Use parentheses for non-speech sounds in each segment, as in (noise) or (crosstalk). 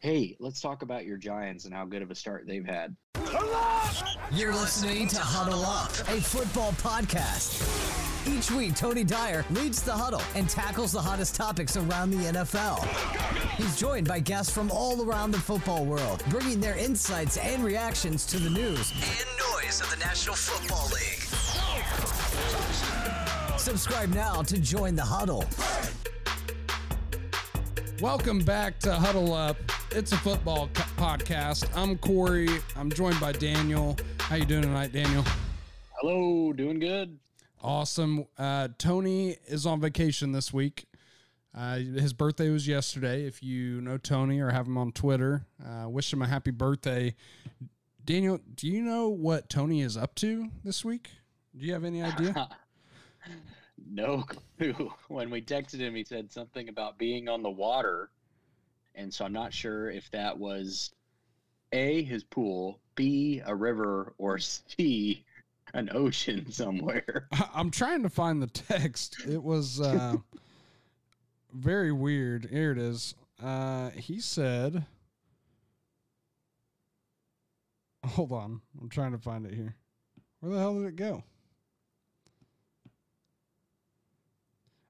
Hey, let's talk about your Giants and how good of a start they've had. You're listening to Huddle Up, a football podcast. Each week, Tony Dyer leads the huddle and tackles the hottest topics around the NFL. He's joined by guests from all around the football world, bringing their insights and reactions to the news and noise of the National Football League. Subscribe now to join the huddle. Welcome back to Huddle Up. It's a football co- podcast. I'm Corey. I'm joined by Daniel. How you doing tonight, Daniel? Hello, doing good. Awesome. Uh, Tony is on vacation this week. Uh, his birthday was yesterday. If you know Tony or have him on Twitter, uh, wish him a happy birthday. Daniel, do you know what Tony is up to this week? Do you have any idea? (laughs) No clue. (laughs) When we texted him, he said something about being on the water. And so I'm not sure if that was A, his pool, B, a river, or C, (laughs) an ocean (laughs) somewhere. (laughs) I'm trying to find the text. It was uh, very weird. Here it is. Uh, he said, "Hold on, I'm trying to find it here. Where the hell did it go?"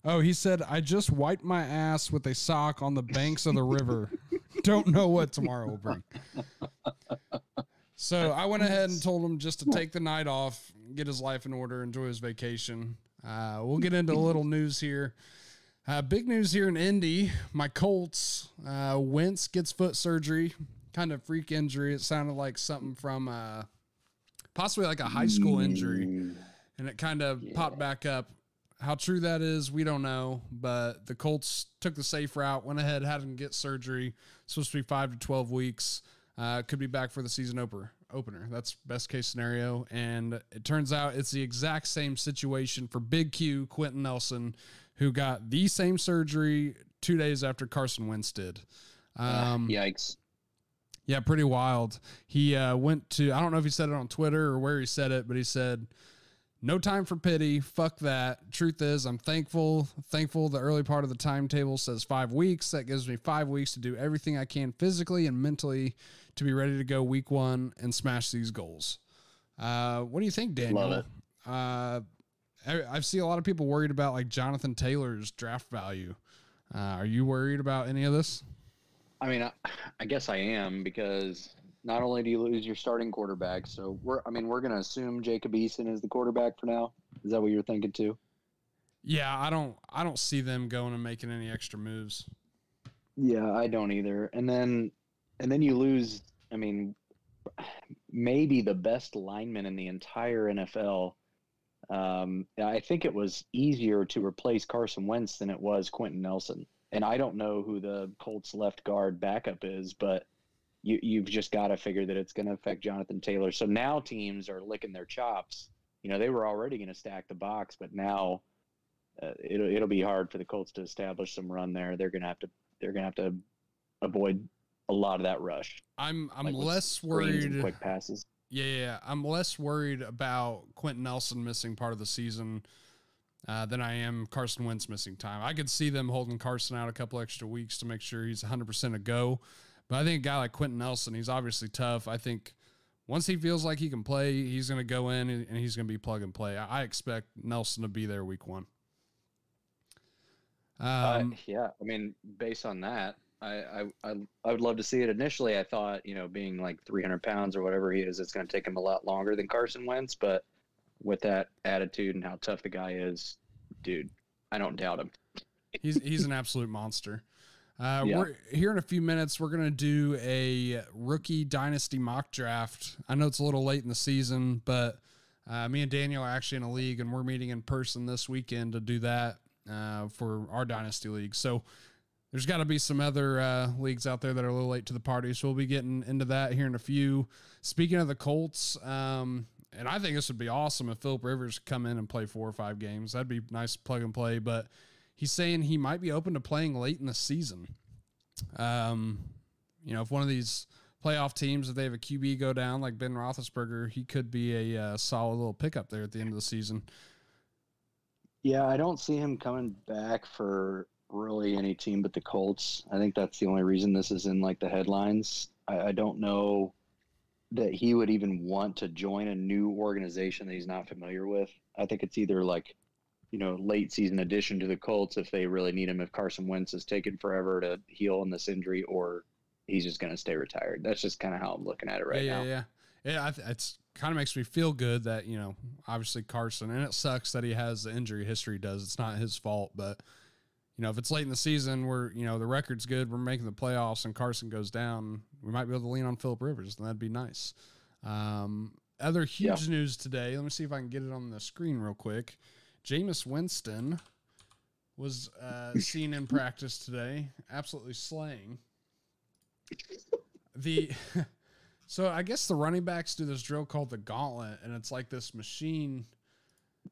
Oh, he said, "I just wiped my ass with a sock on the banks of the river. (laughs) Don't know what tomorrow will bring." So I went ahead and told him just to take the night off, get his life in order, enjoy his vacation. Uh, we'll get into a little news here. Uh, big news here in Indy. My Colts, uh, Wentz gets foot surgery, kind of freak injury. It sounded like something from uh, possibly like a high school injury, and it kind of popped back up. How true that is, we don't know. But the Colts took the safe route, went ahead, had him get surgery. Supposed to be five to twelve weeks. Uh, could be back for the season opener. Opener. That's best case scenario. And it turns out it's the exact same situation for Big Q, Quenton Nelson, who got the same surgery two days after Carson Wentz did. Um, Yikes. yeah, pretty wild. He uh, went to, I don't know if he said it on Twitter or where he said it, but he said, no time for pity. Fuck that. Truth is, I'm thankful. Thankful the early part of the timetable says five weeks. That gives me five weeks to do everything I can physically and mentally to be ready to go week one and smash these goals. Uh, what do you think, Daniel? Uh, I, I see a lot of people worried about like Jonathan Taylor's draft value. Uh, are you worried about any of this? I mean, I, I guess I am because not only do you lose your starting quarterback, so we're, I mean, we're going to assume Jacob Eason is the quarterback for now. Is that what you're thinking too? Yeah, I don't. I don't see them going and making any extra moves. Yeah, I don't either. And then and then you lose I mean maybe the best lineman in the entire NFL. Um, I think it was easier to replace Carson Wentz than it was Quenton Nelson. And I don't know who the Colts left guard backup is, but you you've just got to figure that it's going to affect Jonathan Taylor. So now teams are licking their chops. You know, they were already going to stack the box, but now uh, it'll it'll be hard for the Colts to establish some run there. They're gonna have to they're gonna have to avoid a lot of that rush. I'm I'm like less worried. quick passes. Yeah, yeah, yeah. I'm less worried about Quenton Nelson missing part of the season uh, than I am Carson Wentz missing time. I could see them holding Carson out a couple extra weeks to make sure he's 100% a go. But I think a guy like Quenton Nelson, he's obviously tough. I think once he feels like he can play, he's going to go in and, he's going to be plug and play. I, expect Nelson to be there week one. Um, uh, yeah, I mean, based on that, I, I I I would love to see it. Initially, I thought you know being like 300 pounds or whatever he is, it's going to take him a lot longer than Carson Wentz. But with that attitude and how tough the guy is, dude, I don't doubt him. he's he's an (laughs) absolute monster. Uh, Yeah. We're here in a few minutes. We're gonna do a rookie dynasty mock draft. I know it's a little late in the season, but uh, me and Daniel are actually in a league, and we're meeting in person this weekend to do that uh, for our dynasty league. So there's got to be some other uh, leagues out there that are a little late to the party. So we'll be getting into that here in a few. Speaking of the Colts, um, and I think this would be awesome if Philip Rivers come in and play four or five games. That'd be nice plug and play. But he's saying he might be open to playing late in the season. Um, you know, if one of these playoff teams, if they have a QB go down like Ben Roethlisberger, he could be a uh, solid little pickup there at the end of the season. Yeah, I don't see him coming back for really any team but the Colts. I think that's the only reason this is in like the headlines. I, I don't know that he would even want to join a new organization that he's not familiar with. I think it's either like, you know, late season addition to the Colts if they really need him, if Carson Wentz is taking forever to heal in this injury, or he's just going to stay retired. That's just kind of how I'm looking at it right yeah, now. Yeah, yeah, yeah. It's kind of makes me feel good that you know, obviously Carson, and it sucks that he has the injury history. Does it's not his fault, but you know, if it's late in the season where you know the record's good, we're making the playoffs, and Carson goes down, we might be able to lean on Philip Rivers, and that'd be nice. Um, other huge yeah. news today. Let me see if I can get it on the screen real quick. Jameis Winston was uh, (laughs) seen in practice today, absolutely slaying. The (laughs) so I guess the running backs do this drill called the gauntlet, and it's like this machine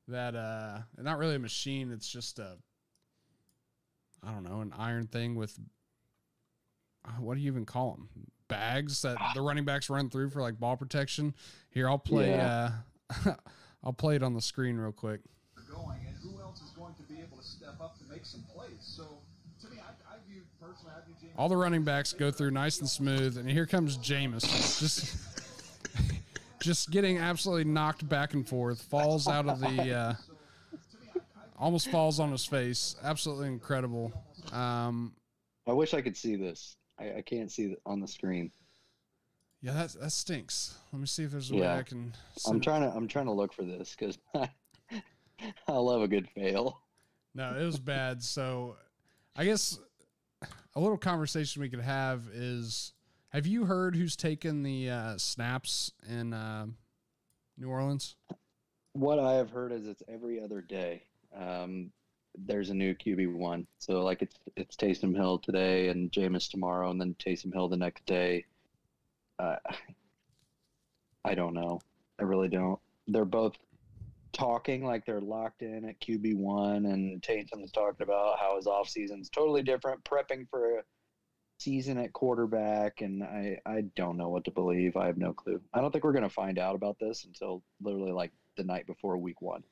that uh not really a machine, it's just a I don't know, an iron thing with uh, what do you even call them? Bags that the running backs run through for like ball protection. Here, I'll play. Yeah. Uh, (laughs) I'll play it on the screen real quick. Going else is going to be able to step up to make some plays? So to me, I, I view personally, I view James. All the running backs go through nice and smooth, and here comes Jameis, just (laughs) just getting absolutely knocked back and forth, falls out of the. Uh, almost falls on his face. Absolutely incredible. Um, I wish I could see this. I, I can't see it on the screen. Yeah, that that stinks. Let me see if there's a yeah. way I can. I'm trying to I'm trying to look for this because I, (laughs) (laughs) I love a good fail. No, it was bad. So, I guess a little conversation we could have is: Have you heard who's taken the uh, snaps in uh, New Orleans? What I have heard is it's every other day um, there's a new QB one. So like it's it's Taysom Hill today and Jameis tomorrow, and then Taysom Hill the next day. Uh, I don't know. I really don't. They're both talking like they're locked in at QB one, and Taysom's talking about how his off season's totally different, prepping for a season at quarterback, and I I don't know what to believe. I have no clue. I don't think we're gonna find out about this until literally like the night before week one.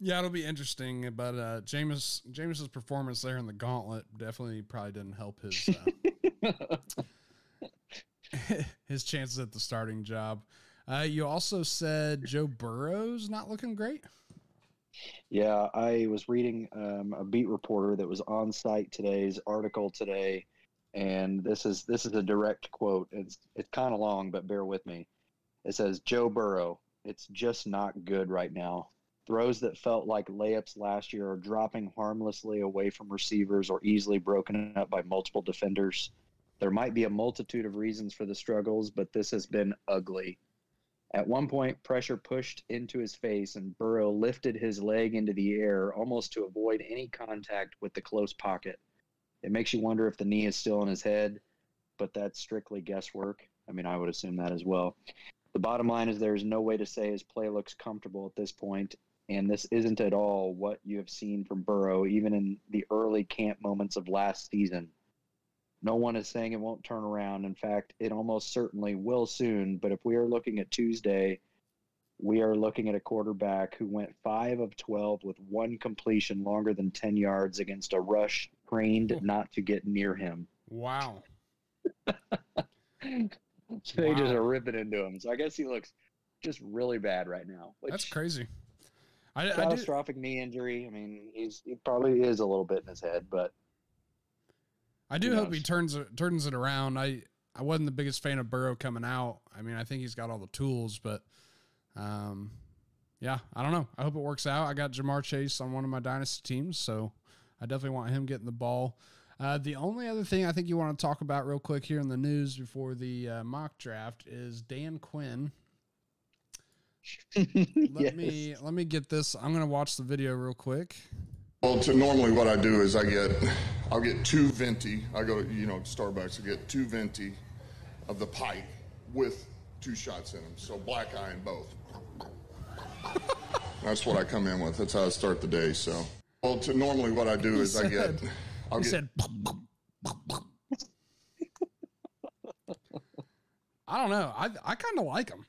Yeah, it'll be interesting, but uh, Jameis Jameis's performance there in the gauntlet definitely probably didn't help his uh, (laughs) (laughs) his chances at the starting job. Uh, you also said Joe Burrow's not looking great. Yeah, I was reading um, a beat reporter that was on site today's article today, and this is this is a direct quote. It's it's kind of long, but bear with me. It says Joe Burrow. It's just not good right now. Throws that felt like layups last year are dropping harmlessly away from receivers or easily broken up by multiple defenders. There might be a multitude of reasons for the struggles, but this has been ugly. At one point, pressure pushed into his face, and Burrow lifted his leg into the air almost to avoid any contact with the close pocket. It makes you wonder if the knee is still in his head, but that's strictly guesswork. I mean, I would assume that as well. The bottom line is there's no way to say his play looks comfortable at this point, and this isn't at all what you have seen from Burrow, even in the early camp moments of last season. No one is saying it won't turn around. In fact, it almost certainly will soon. But if we are looking at Tuesday, we are looking at a quarterback who went 5 of 12 with one completion longer than 10 yards against a rush trained hmm. not to get near him. Wow. (laughs) so wow. they just are ripping into him. So I guess he looks just really bad right now. That's crazy. I, catastrophic I knee injury. I mean, he's he probably is a little bit in his head, but I do hope he turns it turns it around. I I wasn't the biggest fan of Burrow coming out. I mean, I think he's got all the tools, but um, yeah, I don't know. I hope it works out. I got Ja'Marr Chase on one of my dynasty teams, so I definitely want him getting the ball. Uh, the only other thing I think you want to talk about real quick here in the news before the uh, mock draft is Dan Quinn (laughs) let yes. me let me get this. I'm gonna watch the video real quick. Well, to, normally what I do is I get, I'll get two venti. I go to you know Starbucks. I get two venti of the pike with two shots in them. So black eye in both. (laughs) That's what I come in with. That's how I start the day. So, well, to, normally what I do is said, I get, I'll get. Said, I don't know. I I kind of like them.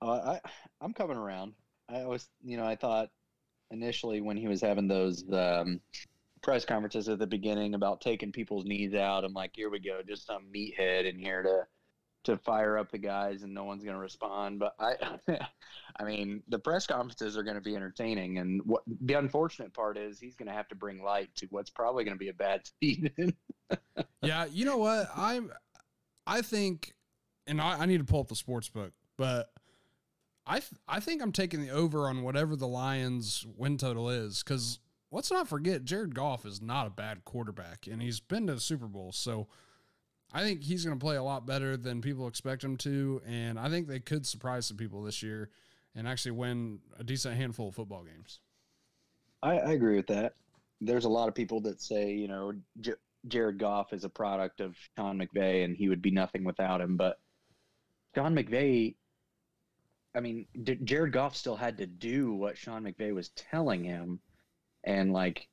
Uh, I I'm coming around. I was, you know, I thought initially when he was having those um, press conferences at the beginning about taking people's knees out. I'm like, here we go, just some meathead in here to to fire up the guys, and no one's going to respond. But I, (laughs) I mean, the press conferences are going to be entertaining, and what the unfortunate part is he's going to have to bring light to what's probably going to be a bad (laughs) season. yeah, you know what? I'm, I think, and I, I need to pull up the sports book, but. I th- I think I'm taking the over on whatever the Lions win total is because let's not forget Jared Goff is not a bad quarterback and he's been to the Super Bowl. So I think he's going to play a lot better than people expect him to. And I think they could surprise some people this year and actually win a decent handful of football games. I, I agree with that. There's a lot of people that say, you know, J- Jared Goff is a product of Sean McVay and he would be nothing without him. But Sean McVay, I mean, D- Jared Goff still had to do what Sean McVay was telling him and like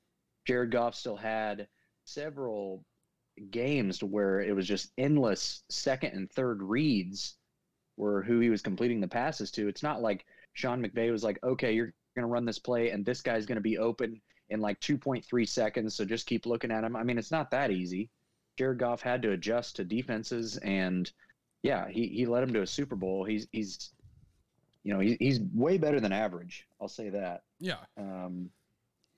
Jared Goff still had several games where it was just endless second and third reads were who he was completing the passes to. It's not like Sean McVay was like, okay, you're going to run this play and this guy's going to be open in like 2.3 seconds. So just keep looking at him. I mean, it's not that easy. Jared Goff had to adjust to defenses and yeah, he, he led him to a Super Bowl. He's, he's, you know, he, he's way better than average. I'll say that. Yeah. Um,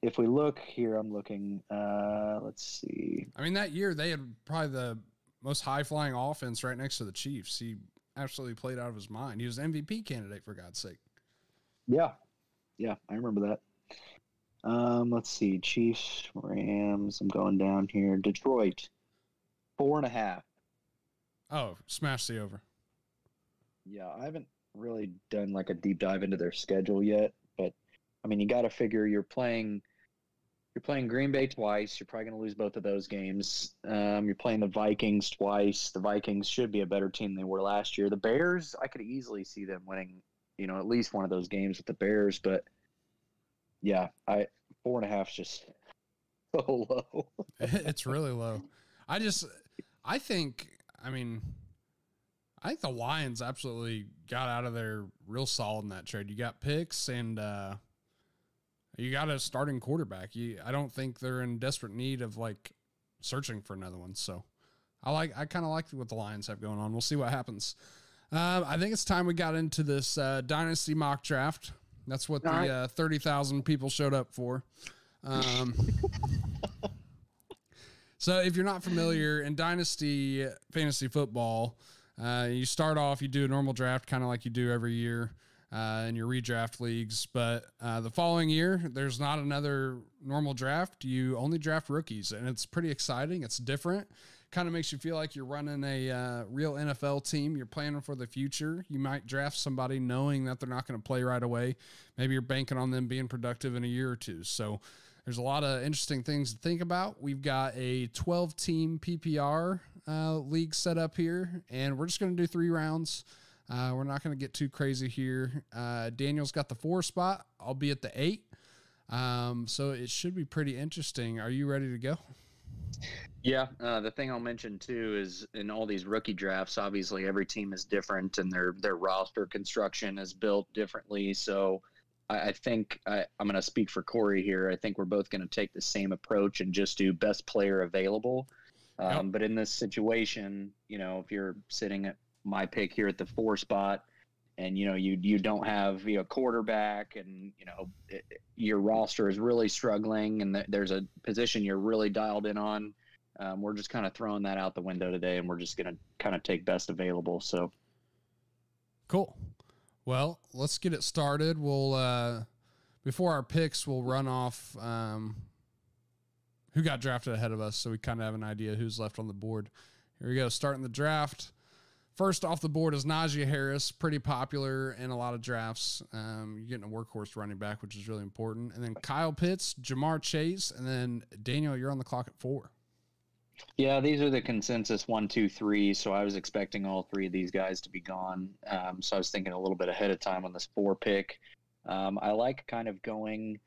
if we look here, I'm looking. Uh, let's see. I mean, that year they had probably the most high flying offense right next to the Chiefs. He absolutely played out of his mind. He was MVP candidate for God's sake. Yeah, yeah, I remember that. Um, let's see, Chiefs, Rams. I'm going down here. Detroit, four and a half. Oh, smash the over. Yeah, I haven't really done like a deep dive into their schedule yet, but I mean, you got to figure you're playing you're playing Green Bay twice. You're probably going to lose both of those games. Um, you're playing the Vikings twice. The Vikings should be a better team than they were last year. The Bears, I could easily see them winning, you know, at least one of those games with the Bears. But yeah, I four and a half is just (laughs) so low. (laughs) it's really low. I just, I think, I mean, I think the Lions absolutely got out of there real solid in that trade. You got picks and uh, you got a starting quarterback. You, I don't think they're in desperate need of like searching for another one. So I like, I kind of like what the Lions have going on. We'll see what happens. Uh, I think it's time we got into this uh, dynasty mock draft. That's what the uh, thirty thousand people showed up for. Um, (laughs) so if you're not familiar in dynasty fantasy football, uh, you start off, you do a normal draft, kind of like you do every year uh, in your redraft leagues. But uh, the following year, there's not another normal draft. You only draft rookies, and it's pretty exciting. It's different. Kind of makes you feel like you're running a uh, real NFL team. You're planning for the future. You might draft somebody knowing that they're not going to play right away. Maybe you're banking on them being productive in a year or two. So there's a lot of interesting things to think about. We've got a 12 team PPR uh, league set up here, and we're just going to do three rounds. Uh, we're not going to get too crazy here. Uh, Daniel's got the four spot. I'll be at the eight. Um, so it should be pretty interesting. Are you ready to go? Yeah. Uh, the thing I'll mention too is in all these rookie drafts, obviously every team is different and their their roster construction is built differently. So I, I think I, I'm going to speak for Corey here. I think we're both going to take the same approach and just do best player available. Um, yep. But in this situation, you know, if you're sitting at my pick here at the four spot, and you know you you don't have you know quarterback, and you know it, your roster is really struggling, and th- there's a position you're really dialed in on. Um, we're just kind of throwing that out the window today, and we're just going to kind of take best available. So cool. Well, let's get it started. We'll uh, before our picks, we'll run off um, who got drafted ahead of us, so we kind of have an idea who's left on the board. Here we go, starting the draft. First off the board is Najee Harris, pretty popular in a lot of drafts. Um, you're getting a workhorse running back, which is really important. And then Kyle Pitts, Ja'Marr Chase, and then Daniel, you're on the clock at four. Yeah, these are the consensus one, two, three. So I was expecting all three of these guys to be gone. Um, so I was thinking a little bit ahead of time on this four pick. Um, I like kind of going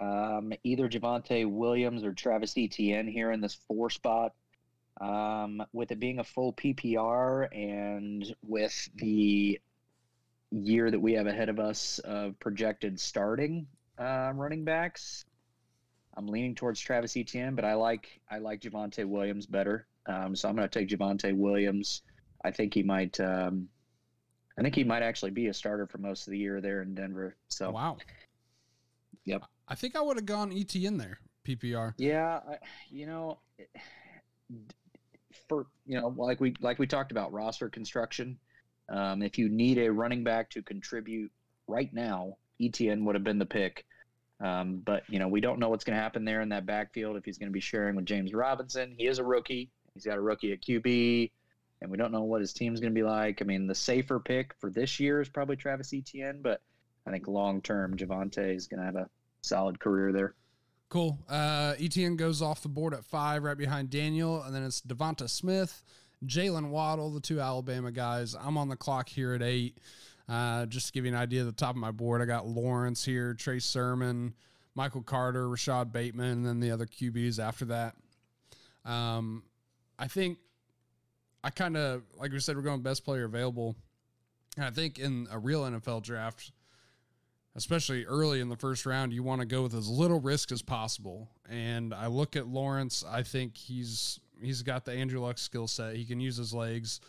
um, either Javonte Williams or Travis Etienne here in this four spot. Um, with it being a full PPR and with the year that we have ahead of us of projected starting, uh, running backs, I'm leaning towards Travis Etienne, but I like I like Javonte Williams better. Um, so I'm going to take Javonte Williams. I think he might. Um, I think he might actually be a starter for most of the year there in Denver. So Wow. Yep. I think I would have gone Etienne there, PPR. Yeah, you know, for you know, like we like we talked about roster construction. Um, if you need a running back to contribute right now, Etienne would have been the pick. Um, but you know, we don't know what's going to happen there in that backfield if he's going to be sharing with James Robinson. He is a rookie. He's got a rookie at QB, and we don't know what his team's going to be like. I mean, the safer pick for this year is probably Travis Etienne, but I think long term, Javonte is going to have a solid career there. Cool. Uh, Etienne goes off the board at five, right behind Daniel, and then it's Devonta Smith, Jaylen Waddle, the two Alabama guys. I'm on the clock here at eight. Uh, just to give you an idea, at the top of my board, I got Lawrence here, Trey Sermon, Michael Carter, Rashod Bateman, and then the other QBs after that. Um, I think I kind of, like we said, we're going best player available. And I think in a real NFL draft, especially early in the first round, you want to go with as little risk as possible. And I look at Lawrence. I think he's he's got the Andrew Luck skill set. He can use his legs.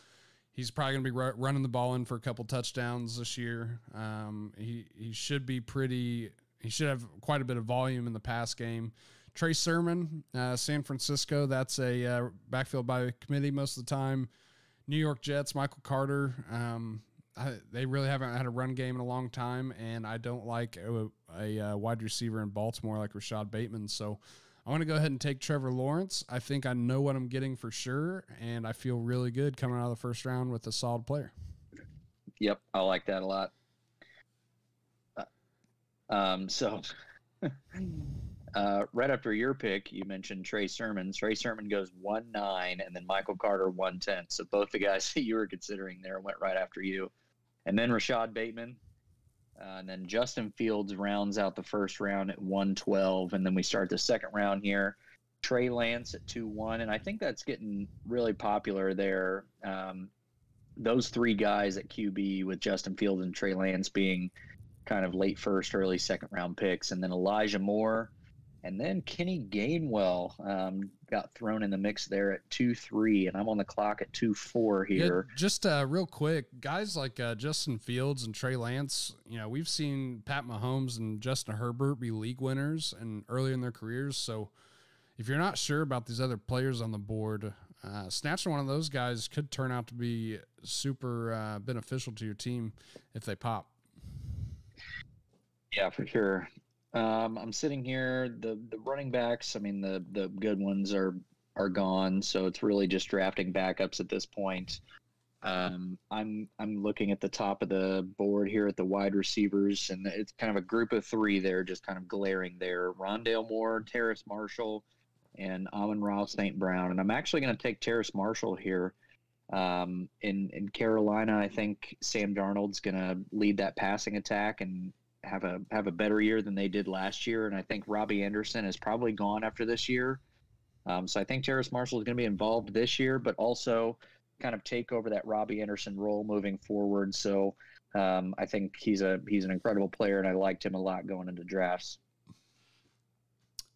He's probably going to be ru- running the ball in for a couple touchdowns this year. Um, he he should be pretty. He should have quite a bit of volume in the pass game. Trey Sermon, uh, San Francisco. That's a uh, backfield by committee most of the time. New York Jets, Michael Carter. Um, I, they really haven't had a run game in a long time, and I don't like a, a, uh wide receiver in Baltimore like Rashod Bateman. So I want to go ahead and take Trevor Lawrence. I think I know what I'm getting for sure, and I feel really good coming out of the first round with a solid player. Yep, I like that a lot. Uh, Um, so, (laughs) uh, right after your pick, you mentioned Trey Sermon. Trey Sermon goes one nine, and then Michael Carter one ten. So both the guys (laughs) that you were considering there went right after you, and then Rashod Bateman, uh, and then Justin Fields rounds out the first round at one twelve, and then we start the second round here. Trey Lance at two one, and I think that's getting really popular there. Um, those three guys at QB with Justin Fields and Trey Lance being kind of late first, early second round picks, and then Elijah Moore, and then Kenny Gainwell um, got thrown in the mix there at two three, and I'm on the clock at two four here. Yeah, just uh, real quick, guys like uh, Justin Fields and Trey Lance. You know, we've seen Pat Mahomes and Justin Herbert be league winners and early in their careers. So, if you're not sure about these other players on the board, uh, snatching one of those guys could turn out to be super uh, beneficial to your team if they pop. Yeah, for sure. Um, I'm sitting here. The the running backs. I mean, the the good ones are are gone. So it's really just drafting backups at this point. Um, I'm I'm looking at the top of the board here at the wide receivers, and it's kind of a group of three there, just kind of glaring there. Rondale Moore, Terrace Marshall, and Amon Ra St. Brown. And I'm actually going to take Terrace Marshall here. Um, in in Carolina, I think Sam Darnold's going to lead that passing attack and have a have a better year than they did last year. And I think Robbie Anderson is probably gone after this year. Um, so I think Terrace Marshall is going to be involved this year, but also kind of take over that Robbie Anderson role moving forward. So um, I think he's a he's an incredible player, and I liked him a lot going into drafts.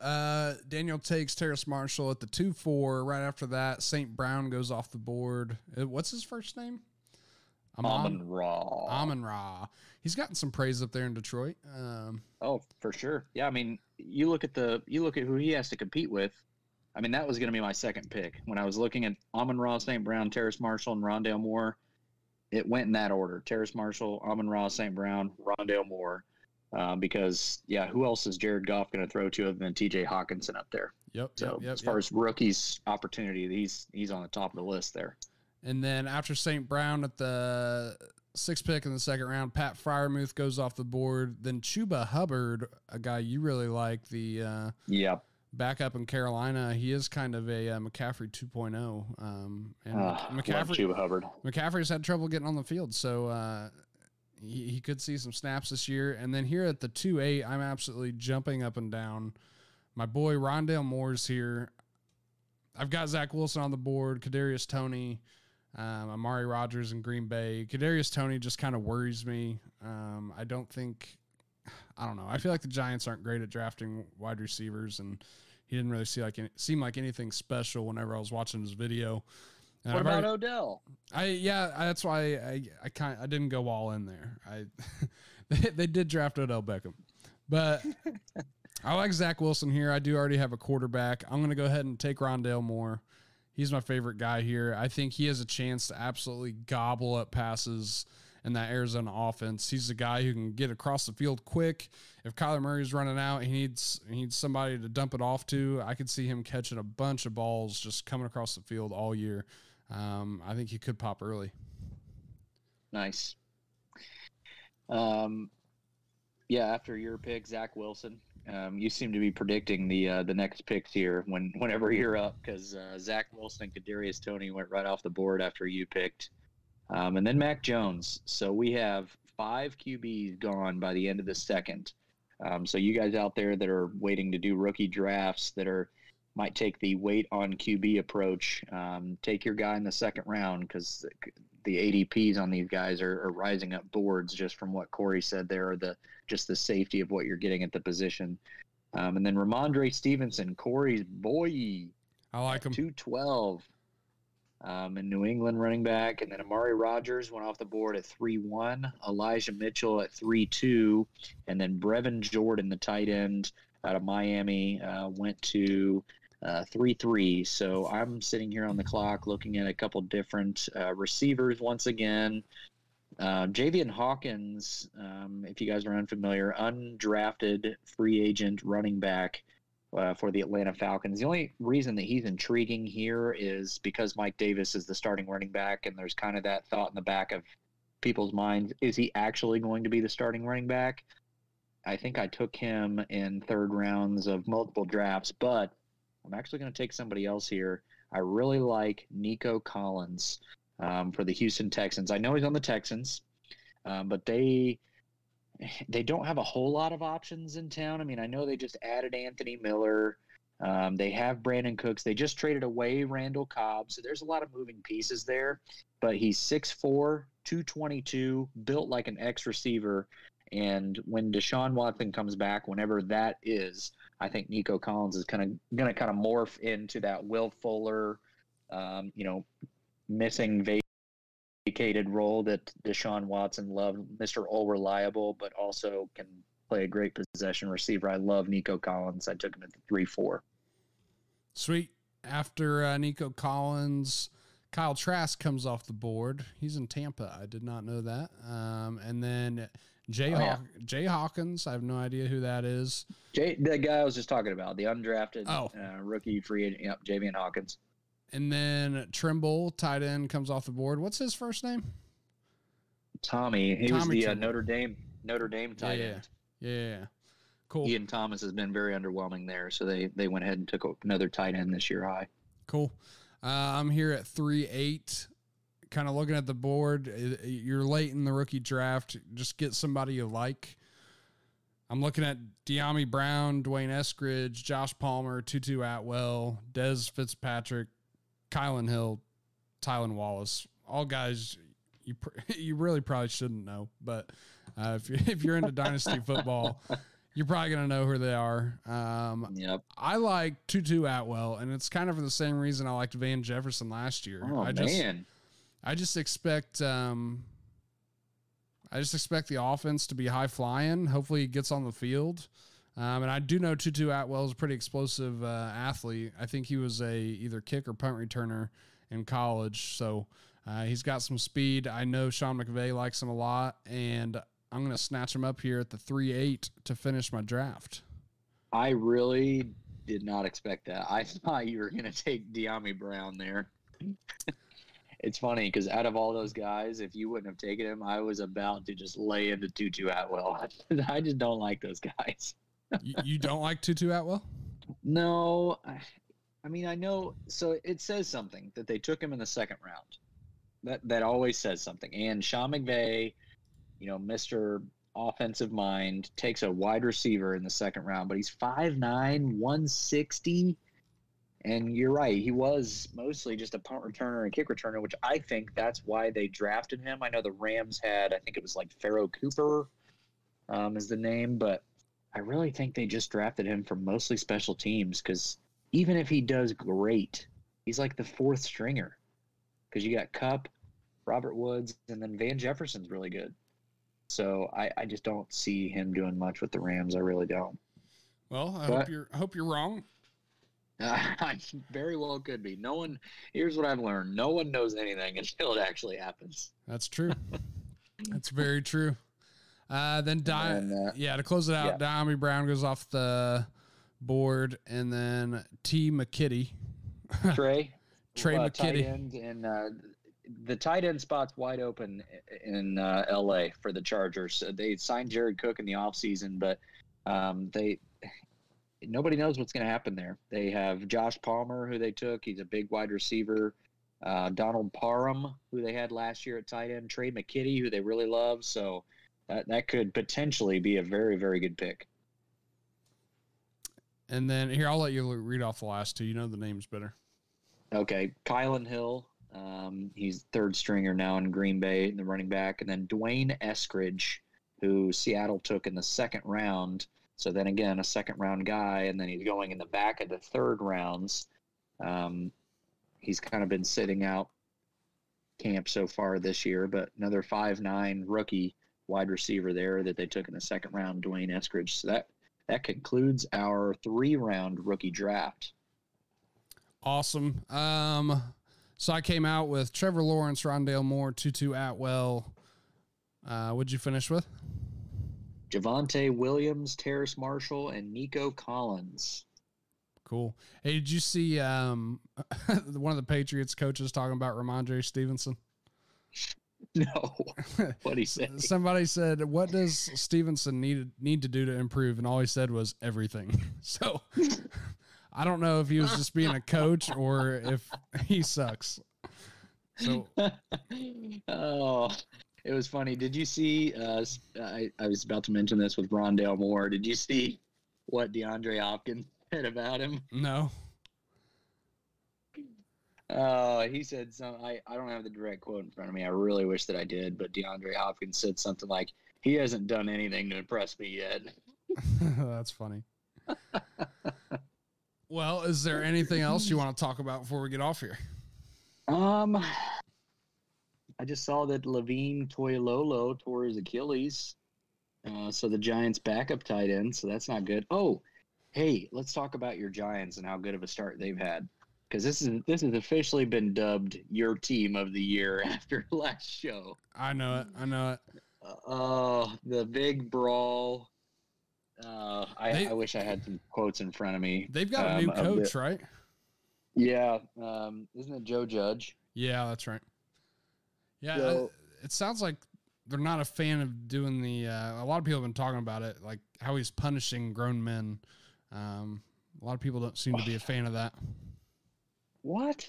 Uh, Daniel takes Terrace Marshall at the two four. Right after that, St. Brown goes off the board. Uh, What's his first name? Amon Ra. Amon Ra. He's gotten some praise up there in Detroit. Um, Oh, for sure. Yeah, I mean, you look at the you look at who he has to compete with. I mean, that was going to be my second pick when I was looking at Amon Ra, St. Brown, Terrace Marshall, and Rondale Moore. It went in that order: Terrace Marshall, Amon Ra, St. Brown, Rondale Moore. Uh, because yeah, who else is Jared Goff going to throw to other than T.J. Hockenson up there? yep. So yep, yep, as far yep. as rookies' opportunity, he's he's on the top of the list there. And then after St. Brown at the sixth pick in the second round, Pat Freiermuth goes off the board. Then Chuba Hubbard, a guy you really like, the uh, Yep. backup in Carolina. He is kind of a uh, McCaffrey 2.0. Um, and love McCaffrey, Chuba Hubbard. McCaffrey's had trouble getting on the field, so uh, he, he could see some snaps this year. And then here at the 2 8, I'm absolutely jumping up and down. My boy Rondale Moore's here. I've got Zach Wilson on the board, Kadarius Toney, um, Amari Rogers in Green Bay. Kadarius Toney just kind of worries me. Um, I don't think I don't know. I feel like the Giants aren't great at drafting wide receivers, and he didn't really see like any, seem like anything special whenever I was watching his video. And what I've about already- Odell? I yeah, that's why I I kind I didn't go all in there. I (laughs) they, they did draft Odell Beckham, but (laughs) I like Zach Wilson here. I do already have a quarterback. I'm gonna go ahead and take Rondale Moore. He's my favorite guy here. I think he has a chance to absolutely gobble up passes in that Arizona offense. He's a guy who can get across the field quick. If Kyler Murray's running out, he needs he needs somebody to dump it off to. I could see him catching a bunch of balls just coming across the field all year. Um, I think he could pop early. Nice. Um, yeah, after your pick, Zach Wilson. Um, you seem to be predicting the uh, the next picks here when whenever you're up because uh, Zach Wilson Kadarius Toney went right off the board after you picked, um, and then Mac Jones. So we have five QBs gone by the end of the second. Um, so you guys out there that are waiting to do rookie drafts that are might take the wait on QB approach, um, take your guy in the second round because the ADPs on these guys are, are rising up boards just from what Corey said there, or the just the safety of what you're getting at the position. Um, and then Rhamondre Stevenson, Corey's boy, I like him. two twelve, um, in New England running back, and then Amari Rogers went off the board at three one, Elijah Mitchell at three two, and then Brevin Jordan, the tight end out of Miami, uh, went to uh, three three. So I'm sitting here on the clock looking at a couple different uh, receivers once again. Uh, Javian Hawkins, um, if you guys are unfamiliar, undrafted free agent running back uh, for the Atlanta Falcons. The only reason that he's intriguing here is because Mike Davis is the starting running back, and there's kind of that thought in the back of people's minds: is he actually going to be the starting running back? I think I took him in third rounds of multiple drafts, but I'm actually going to take somebody else here. I really like Nico Collins um, for the Houston Texans. I know he's on the Texans, um, but they (laughs) they don't have a whole lot of options in town. I mean, I know they just added Anthony Miller. Um, they have Brandin Cooks. They just traded away Randall Cobb. So there's a lot of moving pieces there. But he's 6'4, 222, built like an X receiver. And when Deshaun Watson comes back, whenever that is, I think Nico Collins is kind of going to kind of morph into that Will Fuller, um, you know, missing vacated role that Deshaun Watson loved, Mr. All Reliable, but also can play a great possession receiver. I love Nico Collins. I took him at the three four. Sweet. After uh, Nico Collins, Kyle Trask comes off the board. He's in Tampa. I did not know that. Um, and then Jay, Oh, yeah. Jay Hawkins. I have no idea who that is. Jay, the guy I was just talking about, the undrafted Oh. uh, rookie free agent, yep, Javian Hawkins. And then Tremble, tight end, comes off the board. What's his first name? Tommy, he was the uh, Notre Dame Notre Dame tight Yeah, end. Yeah. Cool. Ian Thomas has been very underwhelming there, so they they went ahead and took another tight end this year high. Cool. Uh, I'm here at three eight. Kind of looking at the board. You're late in the rookie draft. Just get somebody you like. I'm looking at Dyami Brown, D'Wayne Eskridge, Josh Palmer, Tutu Atwell, Dez Fitzpatrick, Kylin Hill, Tylan Wallace. All guys you (laughs) you really probably shouldn't know, but uh, if you (laughs) if you're into dynasty football, you're probably gonna know who they are. Um, Yep. I like Tutu Atwell, and it's kind of for the same reason I liked Van Jefferson last year. Oh I just man, I just expect um I just expect the offense to be high flying. Hopefully he gets on the field. Um, and I do know Tutu Atwell is a pretty explosive uh, athlete. I think he was a either kick or punt returner in college, so uh, he's got some speed. I know Sean McVay likes him a lot, and I'm going to snatch him up here at the three eight to finish my draft. I really did not expect that. I (laughs) thought you were going to take Dyami Brown there. (laughs) it's funny because out of all those guys, if you wouldn't have taken him, I was about to just lay into Tutu Atwell. (laughs) I just don't like those guys. you, you don't like Tutu Atwell? No, I, I mean I know. So it says something that they took him in the second round. That that always says something. And Sean McVay, you know, Mister Offensive Mind, takes a wide receiver in the second round, but he's 5'9", 160. And you're right, he was mostly just a punt returner and kick returner, which I think that's why they drafted him. I know the Rams had, I think it was like Pharoh Cooper um, is the name, but I really think they just drafted him for mostly special teams because even if he does great, he's like the fourth stringer because you got Kupp, Robert Woods, and then Van Jefferson's really good. So I, I just don't see him doing much with the Rams. I really don't. Well, I But- hope you're I hope you're wrong. I (laughs) very well could be. No one. Here's what I've learned: no one knows anything until it actually happens. That's true. (laughs) That's very true. Uh, then Di- And uh, yeah, to close it out, Dyami Brown goes off the board, and then T McKitty. (laughs) Trey, Trey uh, tight McKitty. end, and uh, the tight end spot's wide open in uh, L.A. for the Chargers. So they signed Jared Cook in the offseason, but um, they nobody knows what's going to happen there. They have Josh Palmer, who they took. He's a big wide receiver. Uh, Donald Parham, who they had last year at tight end. Trey McKitty, who they really love. So that that could potentially be a very very good pick. And then here, I'll let you read off the last two. You know the names better. Okay, Kylin Hill. Um, he's third stringer now in Green Bay, and the running back, and then D'Wayne Eskridge, who Seattle took in the second round. So then again, a second round guy, and then he's going in the back of the third rounds. Um, he's kind of been sitting out camp so far this year, but another five nine rookie wide receiver there that they took in the second round, D'Wayne Eskridge. So that that concludes our three round rookie draft. Awesome. Um, so I came out with Trevor Lawrence, Rondale Moore, Tutu Atwell. Uh, what'd you finish with? Javonte Williams, Terrace Marshall, and Nico Collins. Cool. Hey, did you see um, (laughs) one of the Patriots coaches talking about Rhamondre Stevenson? (laughs) No, what he (laughs) said. Somebody said, "What does Stevenson need need to do to improve?" And all he said was everything. So I don't know if he was just being a coach or if he sucks. So oh, it was funny. Did you see? Uh, I, I was about to mention this with Rondale Moore. Did you see what DeAndre Hopkins (laughs) said about him? no, Uh, he said some. I, I don't have the direct quote in front of me. I really wish that I did, but DeAndre Hopkins said something like, "He hasn't done anything to impress me yet." (laughs) that's funny. (laughs) well, is there anything else you want to talk about before we get off here? Um, I just saw that Levine Toilolo tore his Achilles. Uh, so the Giants' backup tight end. So that's not good. Oh, hey, let's talk about your Giants and how good of a start they've had. Because this is this has officially been dubbed your team of the year (laughs) after last show. I know it. I know it. Oh, the big brawl. Uh, I, They- I wish I had some quotes in front of me. They've got a um, new of the- coach, right? yeah, um, isn't it Joe Judge? Yeah, that's right. Yeah, So- it sounds like they're not a fan of doing the. Uh, a lot of people have been talking about it, like how he's punishing grown men. Um, a lot of people don't seem to be a (sighs) fan of that. What?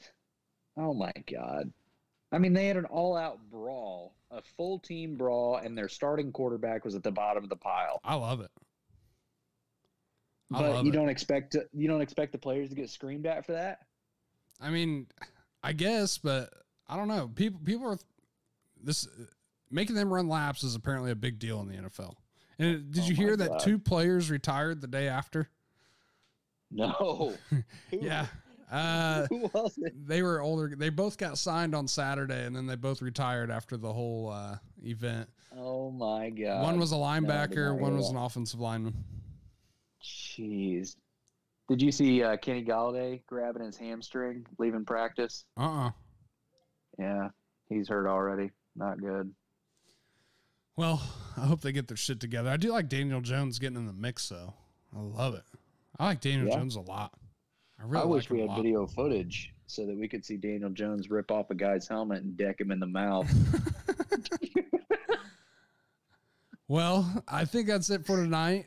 Oh my god. I mean, they had an all-out brawl, a full team brawl, and their starting quarterback was at the bottom of the pile. I love it. I But love you it. don't expect to, you don't expect the players to get screamed at for that. I mean, I guess, but I don't know. People, people are this making them run laps is apparently a big deal in the NFL. And did Oh you hear that two players retired the day after? No. (laughs) Yeah. (laughs) Uh, Who was it? they were older. They both got signed on Saturday, and then they both retired after the whole uh, event. Oh my god. one was a linebacker, not one was that. an offensive lineman. Jeez. Did you see uh, Kenny Golladay grabbing his hamstring, leaving practice? Uh uh Yeah, he's hurt already. Not good. Well, I hope they get their shit together. I do like Daniel Jones getting in the mix, though. I love it. I like Daniel Yeah. Jones a lot. I really I like wish we had lot. video footage so that we could see Daniel Jones rip off a guy's helmet and deck him in the mouth. (laughs) (laughs) Well, I think that's it for tonight.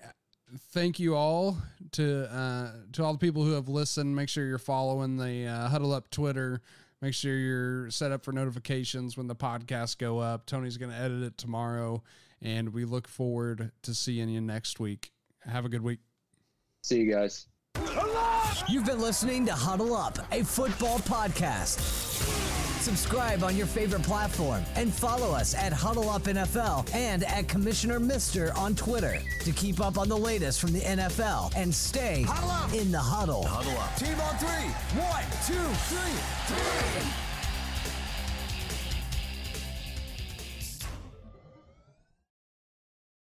Thank you all to uh, to all the people who have listened. Make sure you're following the uh, Huddle Up Twitter. Make sure you're set up for notifications when the podcasts go up. Tony's going to edit it tomorrow, and we look forward to seeing you next week. Have a good week. see you guys. You've been listening to Huddle Up, a football podcast. Subscribe on your favorite platform and follow us at Huddle Up NFL and at Commissioner Mister on Twitter to keep up on the latest from the NFL and stay in the huddle. Huddle up. Team on three. One, two, three, three.